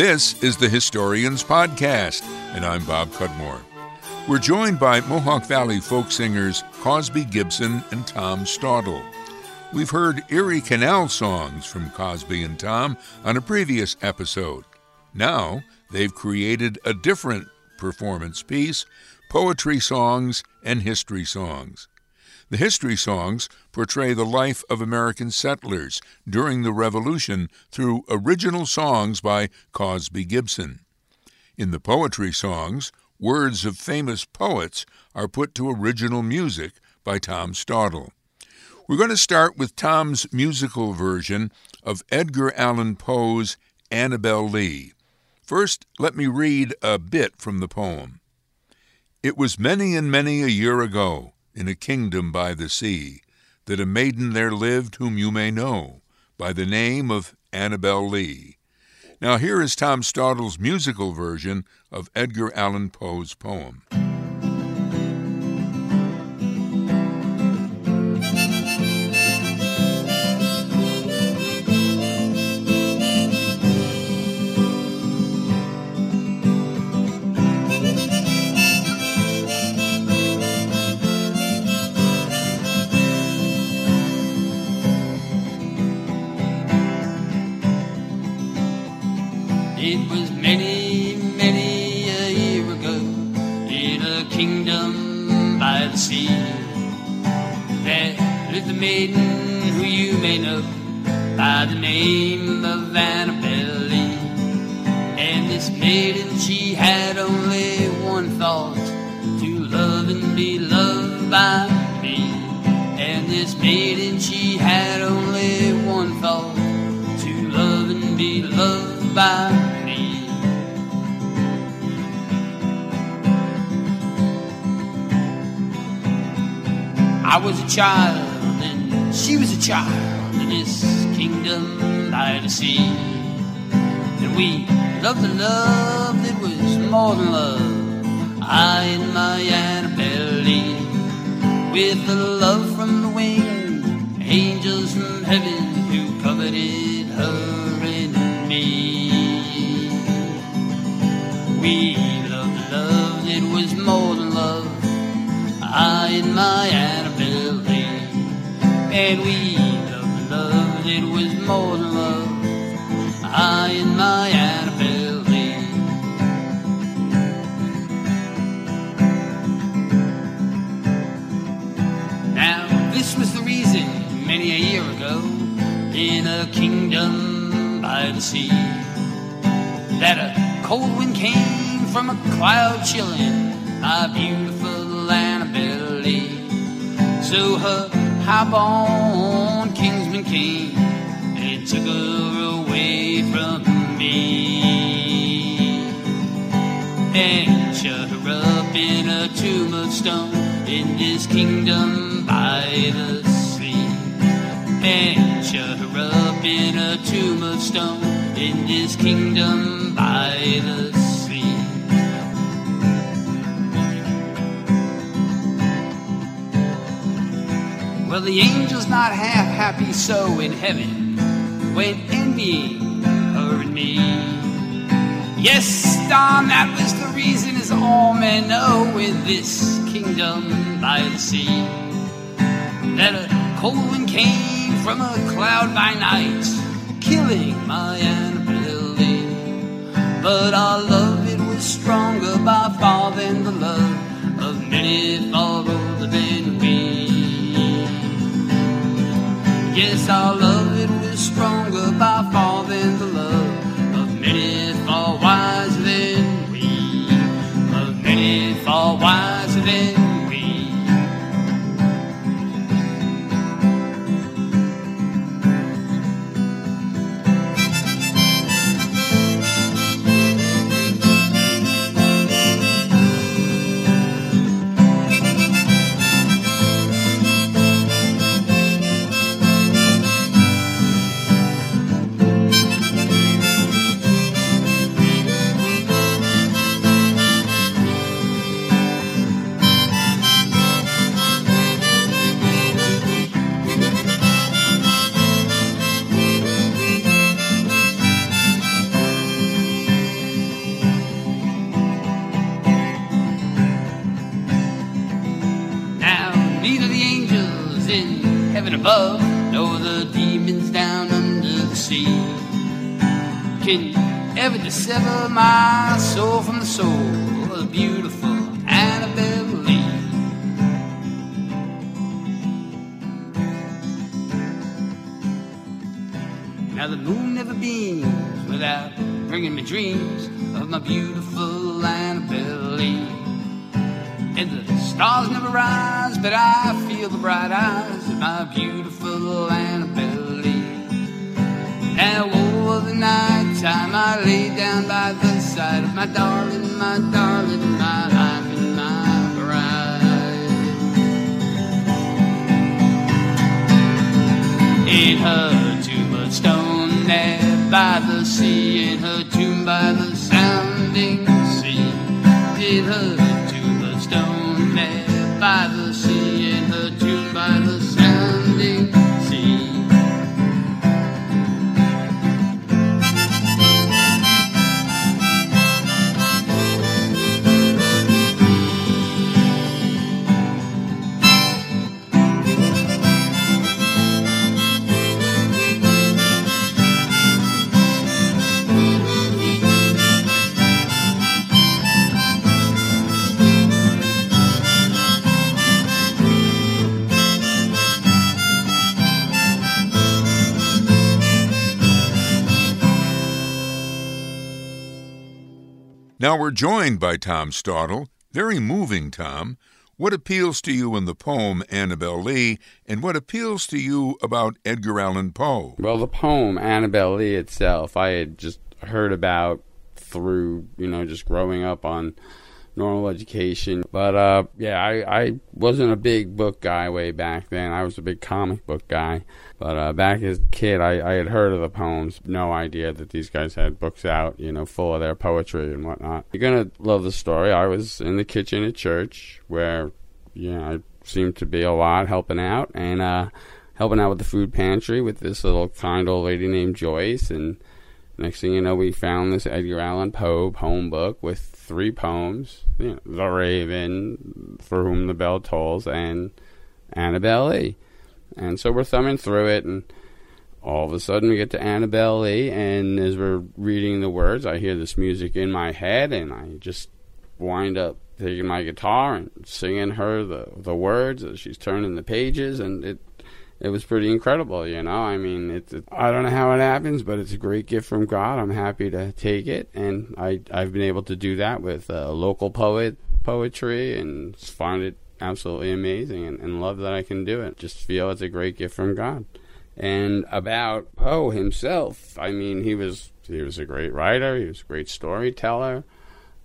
This is the Historians Podcast, and I'm Bob Cudmore. We're joined by Mohawk Valley folk singers Cosby Gibson and Tom Staudle. We've heard Erie Canal songs from Cosby and Tom on a previous episode. Now they've created a different performance piece poetry songs and history songs. The history songs portray the life of American settlers during the Revolution through original songs by Cosby Gibson. In the poetry songs, words of famous poets are put to original music by Tom Staudle. We're going to start with Tom's musical version of Edgar Allan Poe's Annabel Lee. First, let me read a bit from the poem. It was many and many a year ago in a kingdom by the sea, that a maiden there lived whom you may know by the name of Annabel Lee. Now, here is Tom Staudle's musical version of Edgar Allan Poe's poem. To love and be loved by me. And this maiden, she had only one thought to love and be loved by me. I was a child and she was a child in this kingdom by the sea. And we loved a love that was more than love. I and my Annabel Lee, with the love from the winged angels from heaven who coveted her and me. We loved love that was more than love. I and my Annabel Lee and we loved love that was more than love. That a cold wind came from a cloud chilling my beautiful Annabel Lee. So her high-born kingsman came and took her away from me and shut her up in a tomb of stone in this kingdom by the sea and shut her up in a tomb of stone in this kingdom by the sea. Well, the angel's not half happy so in heaven when envying her and me. Yes, Don, that was the reason, as all men know, in this kingdom by the sea, that a cold came from a cloud by night, killing my Lee. But our love, it was stronger by far than the love of many far older than we. Yes, our love, it was stronger by far than the love of many far wiser than we, of many far wiser than ever dissever my soul from the soul of beautiful Annabel Lee. Now the moon never beams without bringing me dreams of my beautiful Annabel Lee. And the stars never rise, but I feel the bright eyes of my beautiful Annabel Lee. Now over oh, the night time I lay down by the side of my darling, my darling, my life and my bride. In her tomb of stone there by the sea, in her tomb by the sounding sea, in her Now we're joined by Tom Staudle. Very moving, Tom. What appeals to you in the poem Annabel Lee, and what appeals to you about Edgar Allan Poe? Well, the poem Annabel Lee itself, I had just heard about through, you know, just growing up on normal education. But uh, yeah, I, I wasn't a big book guy way back then. I was a big comic book guy. But uh, back as a kid, I, I had heard of the poems. No idea that these guys had books out, you know, full of their poetry and whatnot. You're gonna love the story. I was in the kitchen at church where, you know, I seemed to be a lot helping out and uh, helping out with the food pantry with this little kind old lady named Joyce. And next thing you know, we found this Edgar Allan Poe poem book with three poems: you know, The Raven, For Whom the Bell Tolls, and Annabel Lee. And so we're thumbing through it, and all of a sudden we get to Annabel Lee, and as we're reading the words, I hear this music in my head, and I just wind up taking my guitar and singing her the the words as she's turning the pages, and it it was pretty incredible, you know. I mean, it's it, I don't know how it happens, but it's a great gift from God. I'm happy to take it, and I I've been able to do that with a local poet poetry, and find it absolutely amazing, and, and love that I can do it. Just feel it's a great gift from God. And about Poe himself, I mean, he was he was a great writer. He was a great storyteller.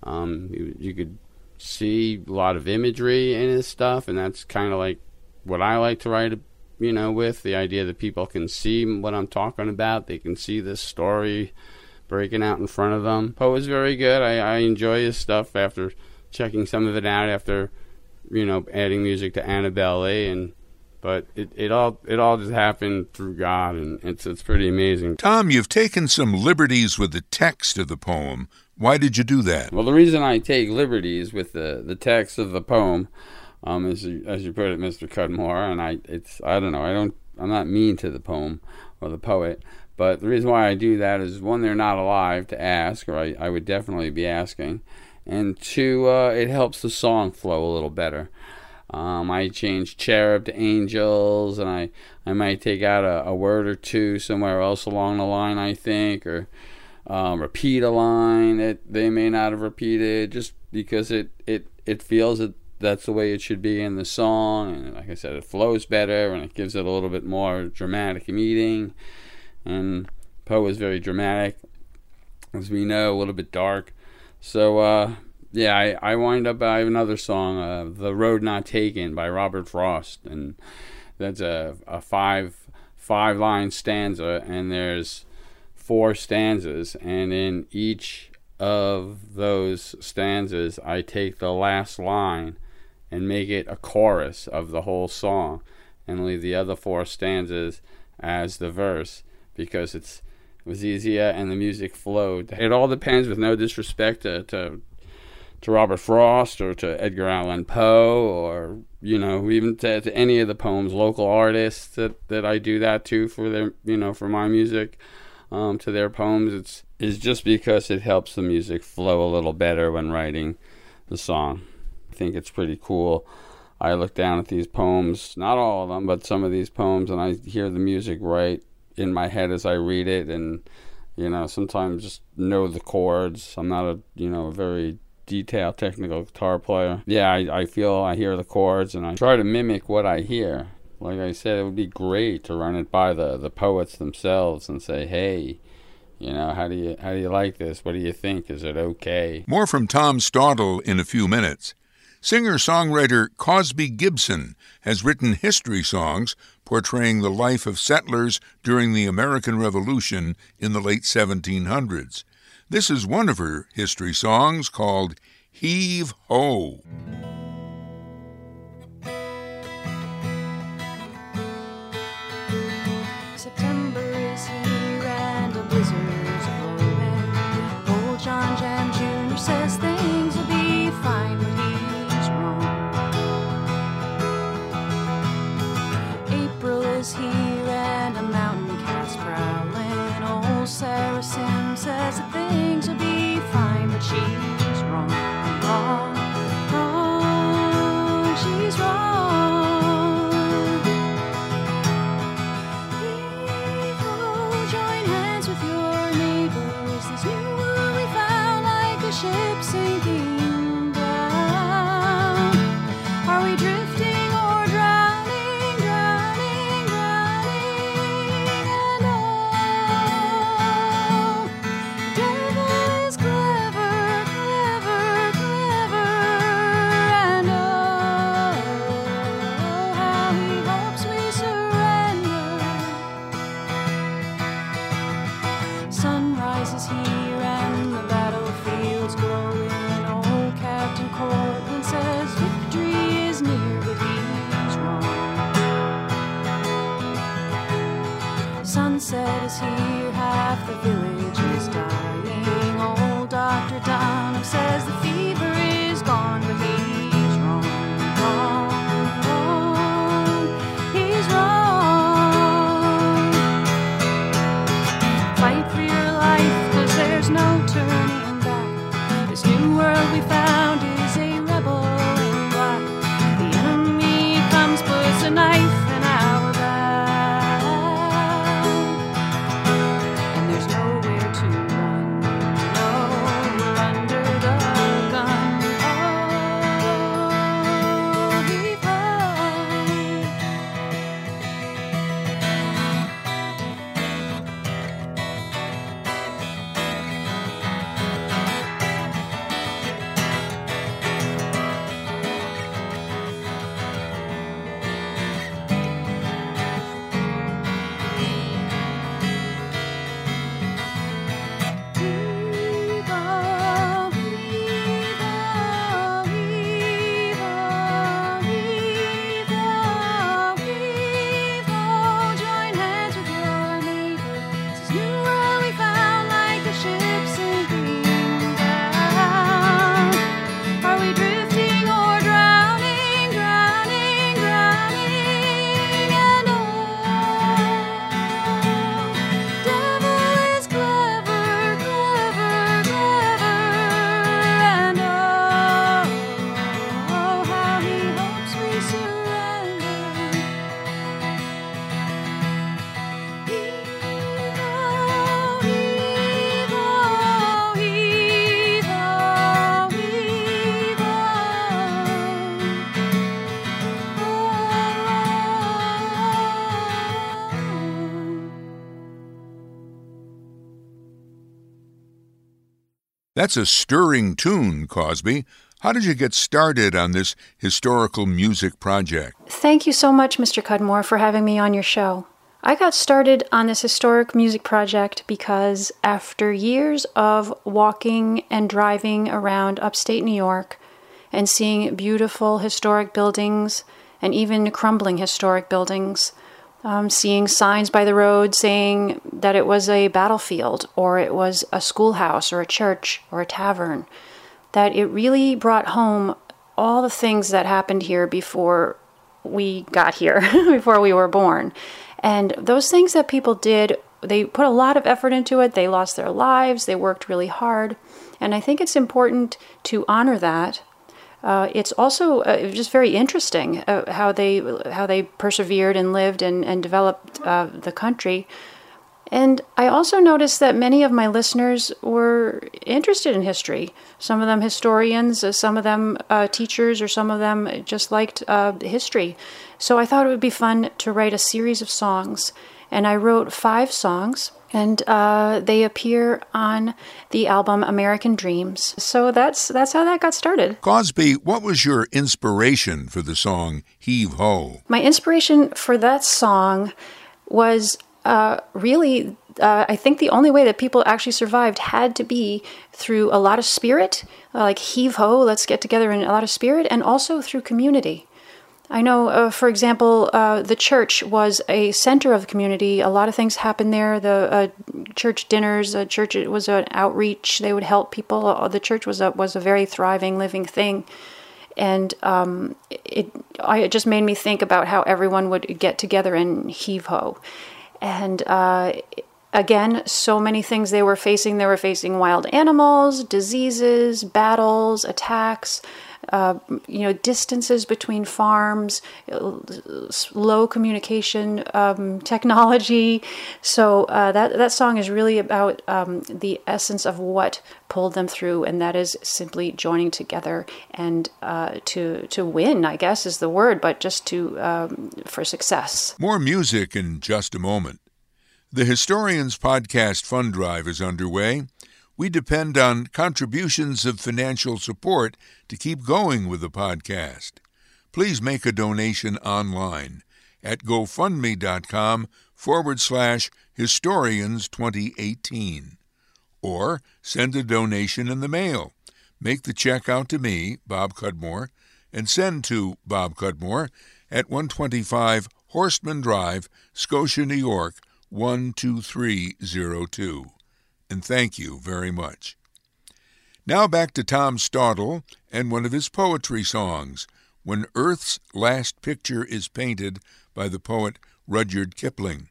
Um, you, you could see a lot of imagery in his stuff, and that's kind of like what I like to write. You know, with the idea that people can see what I'm talking about, they can see this story breaking out in front of them. Poe is very good. I, I enjoy his stuff after checking some of it out after you know adding music to Annabel and but it, it all it all just happened through God and it's it's pretty amazing. Tom, you've taken some liberties with the text of the poem. Why did you do that? Well, the reason I take liberties with the, the text of the poem, um, as you, as you put it, Mr. Cudmore, and I it's I don't know I don't I'm not mean to the poem or the poet, but the reason why I do that is one they're not alive to ask, or I, I would definitely be asking, and two uh, it helps the song flow a little better. Um, I change cherub to angels, and I, I might take out a, a word or two somewhere else along the line, I think, or um, repeat a line that they may not have repeated, just because it, it, it feels that that's the way it should be in the song. And like I said, it flows better and it gives it a little bit more dramatic meaning. And Poe is very dramatic, as we know, a little bit dark. So, uh, yeah, I, I wind up. I have another song, uh, "The Road Not Taken" by Robert Frost, and that's a, a five five line stanza, and there's four stanzas, and in each of those stanzas, I take the last line and make it a chorus of the whole song, and leave the other four stanzas as the verse because it's it was easier and the music flowed. It all depends, with no disrespect to, to to Robert Frost or to Edgar Allan Poe or you know even to, to, any of the poems, local artists that, that I do that to for their you know for my music, um, to their poems. It's is just because it helps the music flow a little better when writing the song. I think it's pretty cool. I look down at these poems, not all of them, but some of these poems, and I hear the music right in my head as I read it, and you know sometimes just know the chords. I'm not a you know a very detailed technical guitar player. Yeah, I, I feel I hear the chords and I try to mimic what I hear. Like I said, it would be great to run it by the, the poets themselves and say, hey, you know, how do you how do you like this? What do you think? Is it okay? More from Tom Staudle in a few minutes. Singer songwriter Cosby Gibson has written history songs portraying the life of settlers during the American Revolution in the late 1700s. This is one of her history songs called Heave Ho. That's a stirring tune, Cosby. How did you get started on this historical music project? Thank you so much, Mr. Cudmore, for having me on your show. I got started on this historic music project because after years of walking and driving around upstate New York and seeing beautiful historic buildings and even crumbling historic buildings, um, seeing signs by the road saying that it was a battlefield or it was a schoolhouse or a church or a tavern, that it really brought home all the things that happened here before we got here, before we were born. And those things that people did, they put a lot of effort into it. They lost their lives. They worked really hard. And I think it's important to honor that. Uh, it's also uh, just very interesting uh, how they how they persevered and lived and, and developed uh, the country. And I also noticed that many of my listeners were interested in history. Some of them historians, uh, some of them uh, teachers, or some of them just liked history. So I thought it would be fun to write a series of songs. And I wrote five songs, and uh, they appear on the album American Dreams. So that's that's how that got started. Cosby, what was your inspiration for the song Heave Ho? My inspiration for that song was uh, really, uh, I think the only way that people actually survived had to be through a lot of spirit, uh, like heave ho, let's get together in a lot of spirit, and also through community. I know, uh, for example, uh, the church was a center of the community. A lot of things happened there. The uh, church dinners, the church it was an outreach. They would help people. Uh, the church was a was a very thriving, living thing, and um, it I, it just made me think about how everyone would get together and heave ho, and uh, again, so many things they were facing. They were facing wild animals, diseases, battles, attacks. Uh, you know, distances between farms, low communication um, technology. So uh, that that song is really about um, the essence of what pulled them through, and that is simply joining together and uh, to to win. I guess is the word, but just to um, for success. More music in just a moment. The Historians Podcast Fund Drive is underway. We depend on contributions of financial support to keep going with the podcast. Please make a donation online at gofundme.com forward slash historians 2018 or send a donation in the mail. Make the check out to me, Bob Cudmore, and send to Bob Cudmore at 125 Horstman Drive, Scotia, New York 12302 and thank you very much. Now back to Tom Staudle and one of his poetry songs, When Earth's Last Picture is Painted by the poet Rudyard Kipling.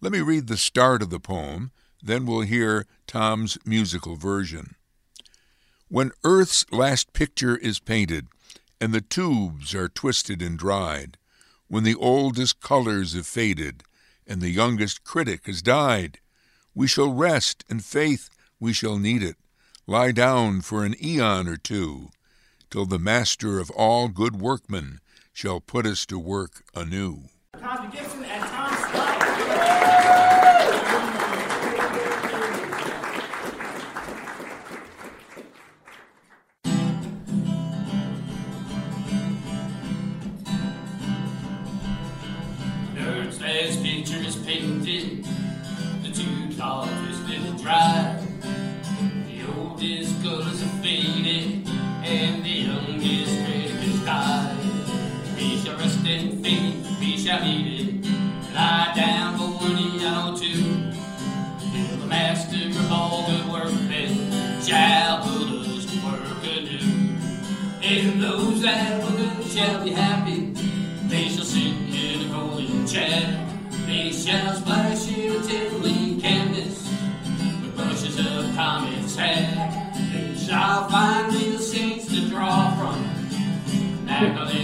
Let me read the start of the poem, then we'll hear Tom's musical version. When Earth's last picture is painted, and the tubes are twisted and dried, when the oldest colors have faded, and the youngest critic has died, we shall rest, and faith we shall need it, lie down for an eon or two, till the master of all good workmen shall put us to work anew. Magdalene,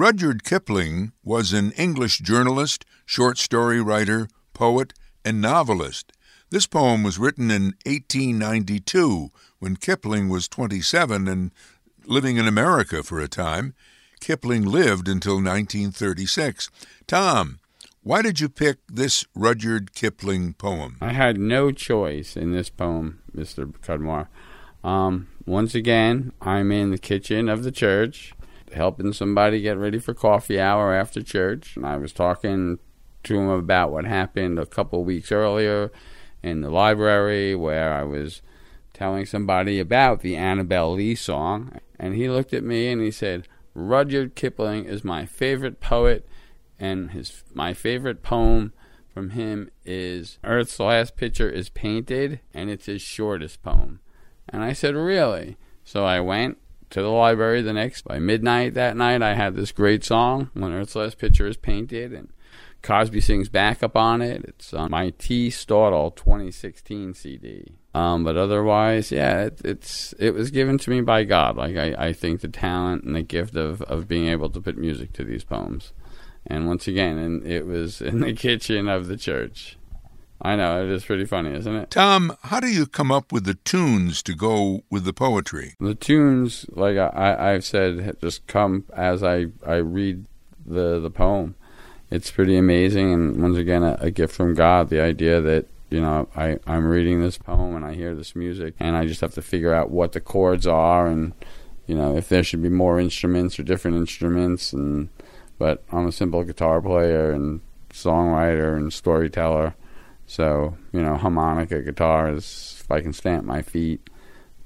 Rudyard Kipling was an English journalist, short story writer, poet, and novelist. This poem was written in 1892 when Kipling was 27 and living in America for a time. Kipling lived until 1936. Tom, why did you pick this Rudyard Kipling poem? I had no choice in this poem, Mr. Cudmore. Um, once again, I'm in the kitchen of the church helping somebody get ready for coffee hour after church, and I was talking to him about what happened a couple weeks earlier in the library where I was telling somebody about the Annabel Lee song, and he looked at me and he said, Rudyard Kipling is my favorite poet, and his my favorite poem from him is Earth's Last Picture is Painted, and it's his shortest poem. And I said, Really? So I went to the library the next by midnight that night. I had this great song, When Earth's Last Picture is Painted, and Cosby sings backup on it. It's on my T. Staudle 2016 CD. Um, but otherwise, yeah, it, it's it was given to me by God. Like I, I think the talent and the gift of, of being able to put music to these poems. And once again, and it was in the kitchen of the church. I know, it is pretty funny, isn't it? Tom, how do you come up with the tunes to go with the poetry? The tunes, like I, I've said, just come as I, I read the, the poem. It's pretty amazing, and once again, a, a gift from God. The idea that you know I, I'm reading this poem and I hear this music, and I just have to figure out what the chords are, and you know if there should be more instruments or different instruments, and but I'm a simple guitar player and songwriter and storyteller so you know, harmonica guitar is if I can stamp my feet.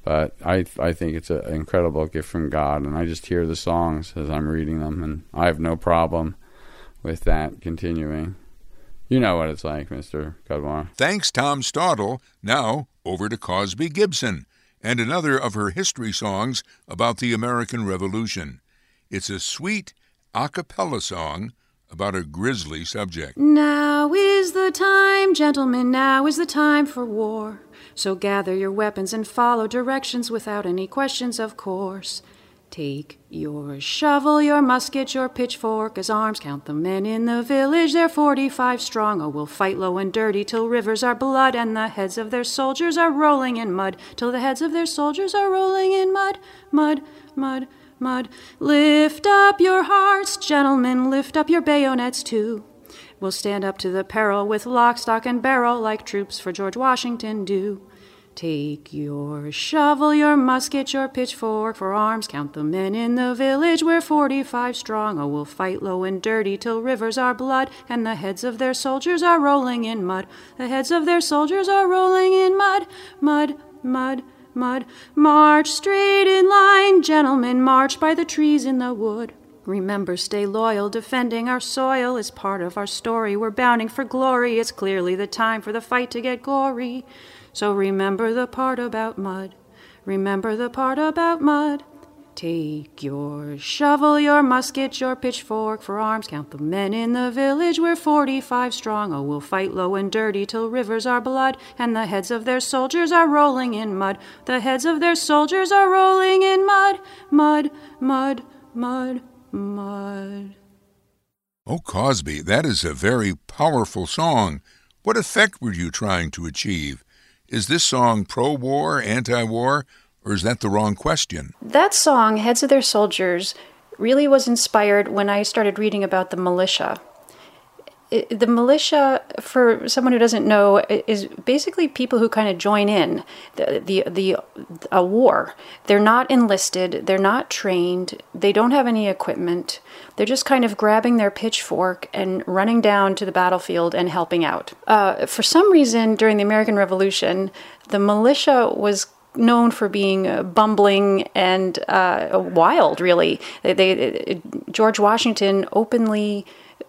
But I I think it's an incredible gift from God, and I just hear the songs as I'm reading them, and I have no problem with that continuing. You know what it's like, Mister Cudmore. Thanks, Tom Staudle. Now over to Cosby Gibson and another of her history songs about the American Revolution. It's a sweet a cappella song about a grisly subject. Now is the time, gentlemen, now is the time for war. So gather your weapons and follow directions without any questions, of course. Take your shovel, your musket, your pitchfork as arms. Count the men in the village, they're forty five strong. Oh, we'll fight low and dirty till rivers are blood, and the heads of their soldiers are rolling in mud. Till the heads of their soldiers are rolling in mud, mud, mud mud. Lift up your hearts, gentlemen, lift up your bayonets too. We'll stand up to the peril with lock, stock, and barrel like troops for George Washington do. Take your shovel, your musket, your pitchfork for arms. Count the men in the village, we're forty five strong. Oh, we'll fight low and dirty till rivers are blood, and the heads of their soldiers are rolling in mud. The heads of their soldiers are rolling in mud, mud, mud mud. March straight in line, gentlemen, march by the trees in the wood. Remember, stay loyal, defending our soil is part of our story. We're bounding for glory, it's clearly the time for the fight to get gory. So remember the part about mud. Remember the part about mud. Take your shovel, your musket, your pitchfork for arms. Count the men in the village, we're forty five strong. Oh, we'll fight low and dirty till rivers are blood, and the heads of their soldiers are rolling in mud. The heads of their soldiers are rolling in mud, mud, mud, mud, mud. Oh, Cosby, that is a very powerful song. What effect were you trying to achieve? Is this song pro war, anti war? Or is that the wrong question? That song, Heads of Their Soldiers, really was inspired when I started reading about the militia. It, the militia, for someone who doesn't know, is basically people who kind of join in the the, the a war. They're not enlisted. They're not trained. They don't have any equipment. They're just kind of grabbing their pitchfork and running down to the battlefield and helping out. Uh, for some reason, during the American Revolution, the militia was known for being uh, bumbling and uh, wild. Really, they, they, George Washington openly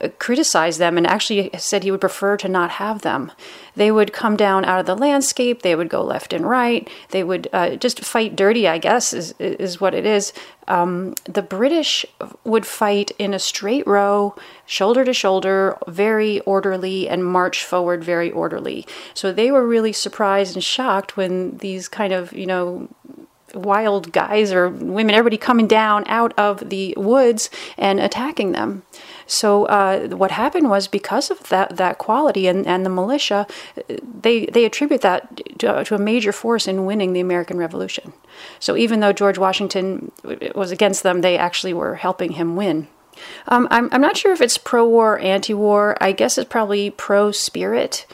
criticized them and actually said he would prefer to not have them. They would come down out of the landscape. They would go left and right. They would uh, just fight dirty. I guess is is what it is. Um, the British would fight in a straight row, shoulder to shoulder, very orderly, and march forward very orderly. So they were really surprised and shocked when these kind of, you know, wild guys or women, everybody coming down out of the woods and attacking them. So uh, what happened was because of that that quality and, and the militia, they they attribute that to, to a major force in winning the American Revolution. So even though George Washington was against them, they actually were helping him win. Um, I'm I'm not sure if it's pro war, anti war. I guess it's probably pro spirit.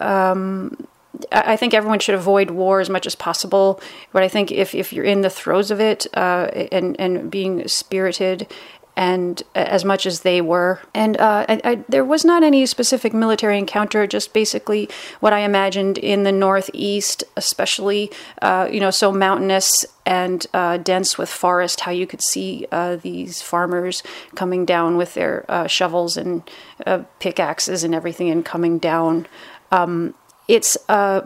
Um, I I think everyone should avoid war as much as possible. But I think if, if you're in the throes of it uh, and and being spirited, and as much as they were, and uh, I, I, there was not any specific military encounter. Just basically what I imagined in the Northeast, especially uh, you know so mountainous and uh, dense with forest. How you could see uh, these farmers coming down with their uh, shovels and uh, pickaxes and everything, and coming down. Um, it's uh,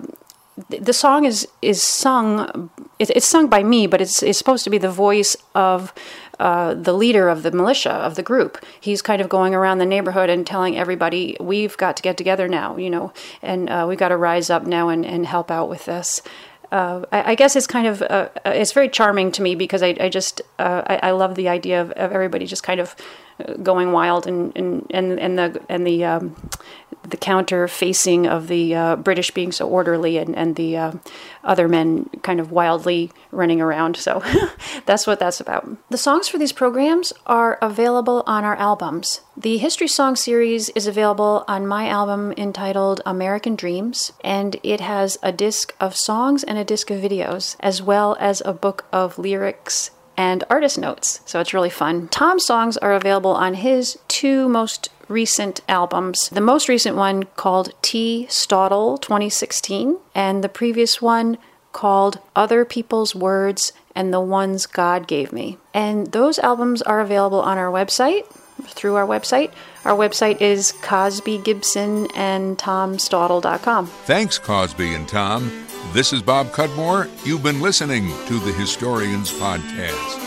the song is is sung it, it's sung by me but it's it's supposed to be the voice of uh, the leader of the militia of the group. He's kind of going around the neighborhood and telling everybody we've got to get together now you know and uh, we've got to rise up now and, and help out with this. Uh, I, I, guess it's kind of uh, it's very charming to me because I, I just uh, I, I, love the idea of, of, everybody just kind of going wild and and and, and the and the um, the counter facing of the uh, British being so orderly and and the uh, other men kind of wildly running around. So that's what that's about. The songs for these programs are available on our albums. The History Song series is available on my album entitled American Dreams, and it has a disc of songs and a disc of videos, as well as a book of lyrics and artist notes. So it's really fun. Tom's songs are available on his two most recent albums. The most recent one called T. Staudle 2016, and the previous one called Other People's Words and the Ones God Gave Me. And those albums are available on our website, through our website. Our website is Cosby Gibson and TomStaudle.com. Thanks, Cosby and Tom. This is Bob Cudmore. You've been listening to the Historians Podcast.